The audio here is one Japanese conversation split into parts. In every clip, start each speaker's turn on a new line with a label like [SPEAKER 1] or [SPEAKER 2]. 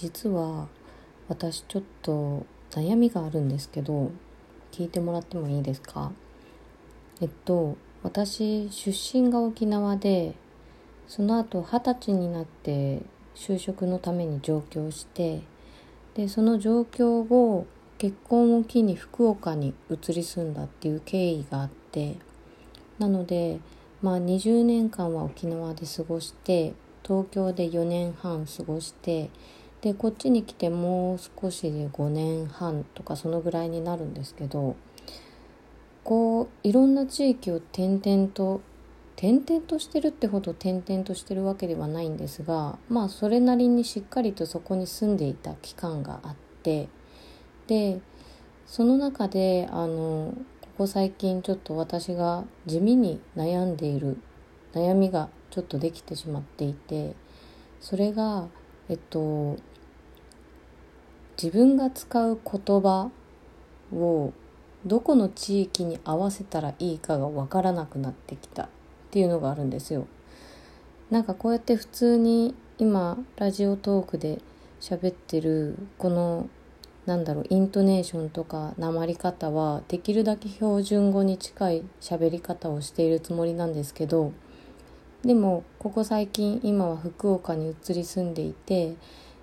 [SPEAKER 1] 実は私ちょっと悩みがあるんですけど聞いてもらってもいいですか？えっと私出身が沖縄でその後二十歳になって就職のために上京してでその上京後結婚を機に福岡に移り住んだっていう経緯があってなのでまあ20年間は沖縄で過ごして東京で4年半過ごしてでこっちに来てもう少しで5年半とかそのぐらいになるんですけどこういろんな地域を転々と転々としてるってほど転々としてるわけではないんですがまあそれなりにしっかりとそこに住んでいた期間があってでその中であのここ最近ちょっと私が地味に悩んでいる悩みがちょっとできてしまっていてそれがえっと自分が使う言葉をどこの地域に合わせたらいいかが分からなくなってきたっていうのがあるんですよ。なんかこうやって普通に今ラジオトークで喋ってるこのなんだろうイントネーションとかなまり方はできるだけ標準語に近い喋り方をしているつもりなんですけどでもここ最近今は福岡に移り住んでいて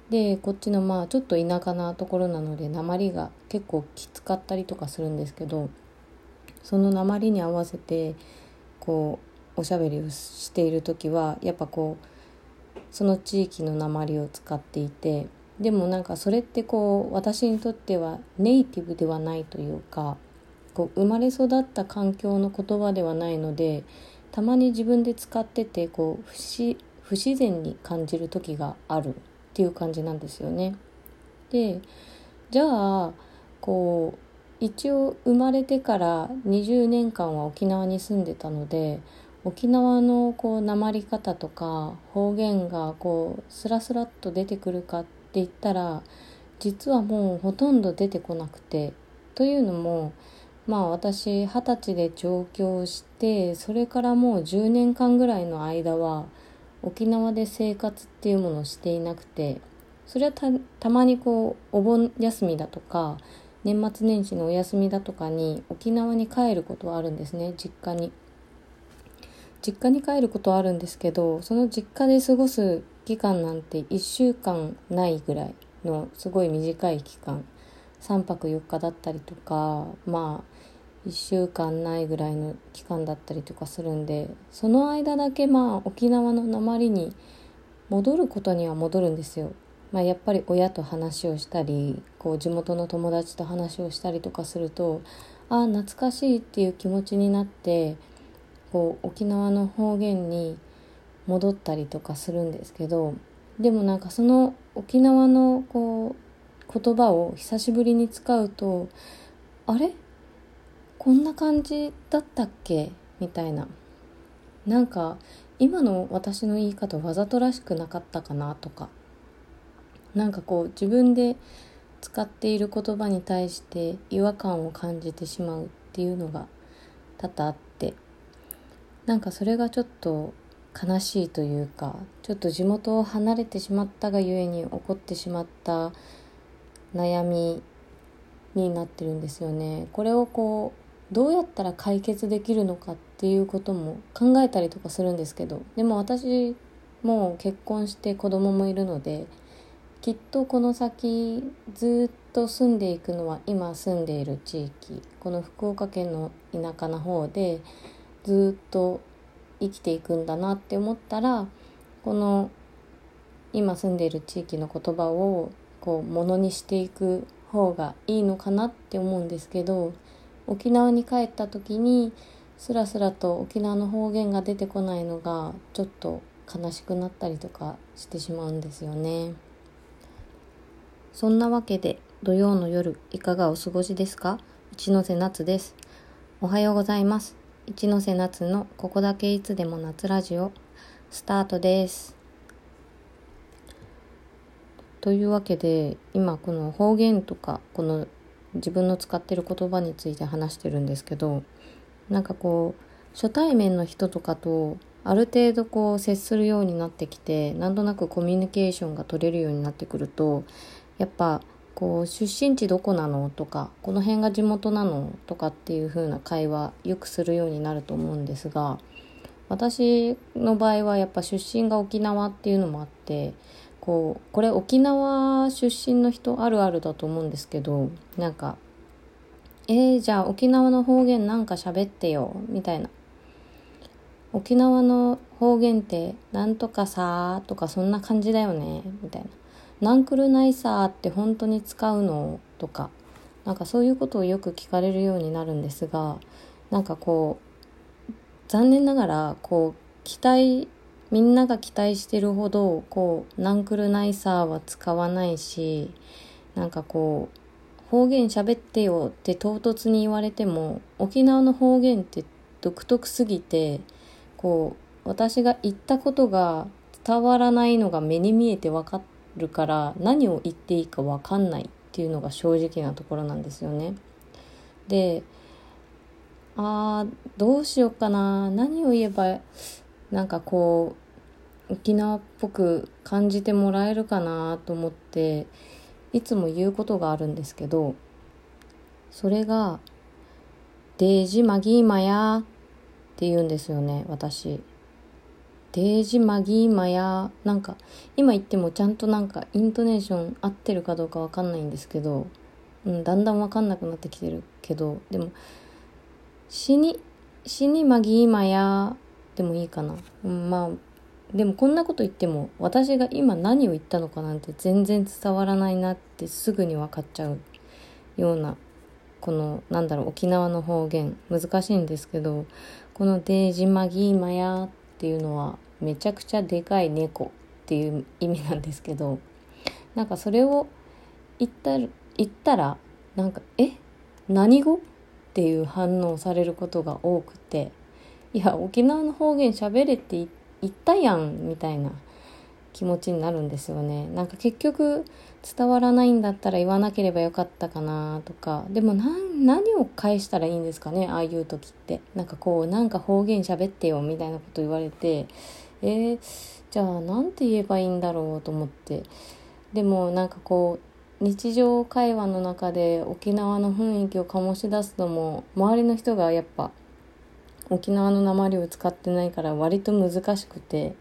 [SPEAKER 1] でこっちのまあちょっと田舎なところなので鉛が結構きつかったりとかするんですけどその鉛に合わせてこうおしゃべりをしている時はやっぱこうその地域の鉛を使っていてでもなんかそれってこう私にとってはネイティブではないというかこう生まれ育った環境の言葉ではないのでたまに自分で使っててこう不自不自然に感じる時がある。っていう感じなんですよね。でじゃあこう一応生まれてから20年間は沖縄に住んでたので沖縄のこう訛り方とか方言がこうスラスラっと出てくるかって言ったら実はもうほとんど出てこなくてというのもまあ私二十歳で上京してそれからもう10年間ぐらいの間は沖縄で生活っていうものをしていなくてそれはたまにこうお盆休みだとか年末年始のお休みだとかに沖縄に帰ることはあるんですね実家に。実家に帰ることはあるんですけどその実家で過ごす期間なんて1週間ないぐらいのすごい短い期間3泊4日だったりとかまあ1週間ないぐらいの期間だったりとかするんでその間だけまあ沖縄の鉛に戻ることには戻るんですよ。まあ、やっぱり親と話をしたりこう地元の友達と話をしたりとかするとああ懐かしいっていう気持ちになってこう沖縄の方言に戻ったりとかするんですけどでもなんかその沖縄のこう言葉を久しぶりに使うとあれ？こんな感じだったっけ？みたいな。なんか今の私の言い方わざとらしくなかったかなとか。なんかこう自分で使っている言葉に対して違和感を感じてしまうっていうのが多々あって。なんかそれがちょっと悲しいというかちょっと地元を離れてしまったがゆえに起こってしまった悩みになってるんですよね。これをこうどうやったら解決できるのかっていうことも考えたりとかするんですけどでも私もう結婚して子供もいるのできっとこの先ずっと住んでいくのは今住んでいる地域この福岡県の田舎の方でずっと生きていくんだなって思ったらこの今住んでいる地域の言葉をこうものにしていく方がいいのかなって思うんですけど沖縄に帰った時にスラスラと沖縄の方言が出てこないのがちょっと悲しくなったりとかしてしまうんですよね。そんなわけで土曜の夜いかがお過ごしですか？一ノ瀬夏です。おはようございます。一ノ瀬夏のここだけいつでも夏ラジオスタートです。というわけで今この方言とかこの自分の使ってる言葉について話してるんですけどなんかこう初対面の人とかとある程度こう接するようになってきてなんとなくコミュニケーションが取れるようになってくるとやっぱこう出身地どこなのとかこの辺が地元なのとかっていう風な会話よくするようになると思うんですが私の場合はやっぱ出身が沖縄っていうのもあってこうこれ沖縄出身の人あるあるだと思うんですけどなんか「えー、じゃあ沖縄の方言なんか喋ってよ」みたいな「沖縄の方言ってなんとかさ」とかそんな感じだよねみたいな。ナンクルナイサーって本当に使うの？とかなんかそういうことをよく聞かれるようになるんですがなんかこう残念ながらこう期待みんなが期待してるほどこうナンクルナイサーは使わないしなんかこう方言喋ってよって唐突に言われても沖縄の方言って独特すぎてこう私が言ったことが伝わらないのが目に見えて分かるから何を言っていいか分かんないっていうのが正直なところなんですよね。であーどうしようかな何を言えばなんかこう沖縄っぽく感じてもらえるかなと思っていつも言うことがあるんですけどそれが「デージマギーマや」って言うんですよね私。デージマギーマやなんか今言ってもちゃんとなんかイントネーション合ってるかどうかわかんないんですけど、うん、だんだんわかんなくなってきてるけどでも死に死にマギーマヤやでもいいかな、うん、まあでもこんなこと言っても私が今何を言ったのかなんて全然伝わらないなってすぐに分かっちゃうようなこのなんだろう沖縄の方言難しいんですけどこの「デージマギーマや」っていうのはめちゃくちゃでかい猫っていう意味なんですけどなんかそれを言った言ったらなんか「え？何語?」っていう反応されることが多くて「いや沖縄の方言喋れって言ったやん」みたいな気持ちになるんですよね。なんか結局伝わらないんだったら言わなければよかったかなとか。でも何を返したらいいんですかねああいう時って。なんかこうなんか方言喋ってよみたいなこと言われて。えー、じゃあ何て言えばいいんだろうと思って。でもなんかこう日常会話の中で沖縄の雰囲気を醸し出すのも周りの人がやっぱ沖縄の鉛を使ってないから割と難しくて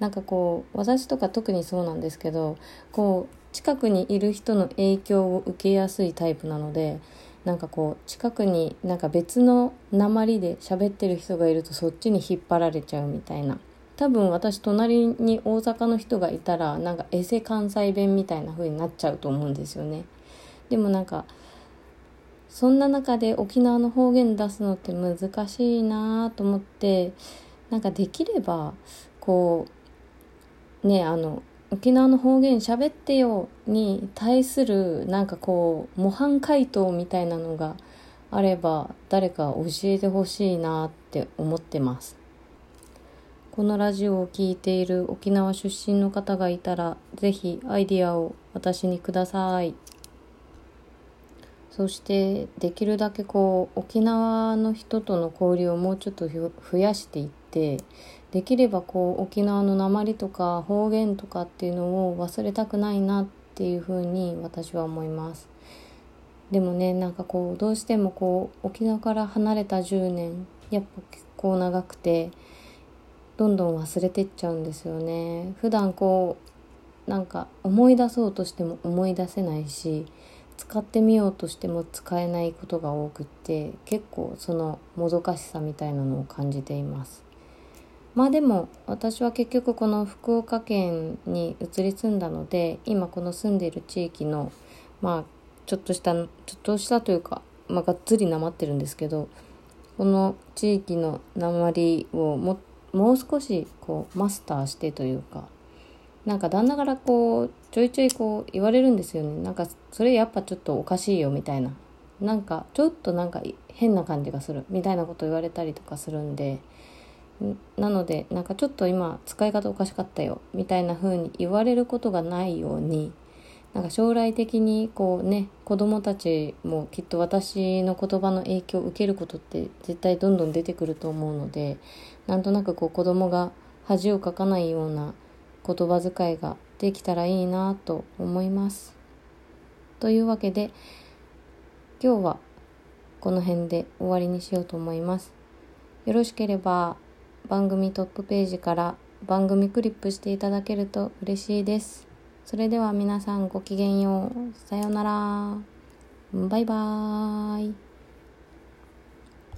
[SPEAKER 1] なんかこう私とか特にそうなんですけどこう近くにいる人の影響を受けやすいタイプなのでなんかこう近くになんか別の鉛で喋ってる人がいるとそっちに引っ張られちゃうみたいな。多分私隣に大阪の人がいたらなんかエセ関西弁みたいな風になっちゃうと思うんですよね。でもなんかそんな中で沖縄の方言出すのって難しいなと思ってなんかできればこうねあの沖縄の方言喋ってよに対するなんかこう模範解答みたいなのがあれば誰か教えてほしいなって思ってますこのラジオを聴いている沖縄出身の方がいたら、ぜひアイディアを私にください。そしてできるだけこう沖縄の人との交流をもうちょっと増やしていってできればこう沖縄の鉛とか方言とかっていうのを忘れたくないなっていうふうに私は思います。でもねなんかこうどうしてもこう沖縄から離れた10年やっぱ結構長くてどんどん忘れてっちゃうんですよね普段こうなんか思い出そうとしても思い出せないし使ってみようとしても使えないことが多くって結構そのもどかしさみたいなのを感じています。まあでも私は結局この福岡県に移り住んだので今この住んでいる地域のまあちょっとしたちょっとしたというかまあがっつりなまってるんですけどこの地域の鉛をももう少しこうマスターしてというかなんか旦那からこうちょいちょいこう言われるんですよね。なんかそれやっぱちょっとおかしいよみたいな。なんかちょっとなんか変な感じがするみたいなこと言われたりとかするんで。なのでなんかちょっと今使い方おかしかったよみたいな風に言われることがないように。なんか将来的にこうね子供たちもきっと私の言葉の影響を受けることって絶対どんどん出てくると思うのでなんとなくこう子供が恥をかかないような言葉遣いができたらいいなと思います。というわけで今日はこの辺で終わりにしようと思います。よろしければ番組トップページから番組クリップしていただけると嬉しいです。それでは皆さんごきげんよう。さようなら。バイバーイ。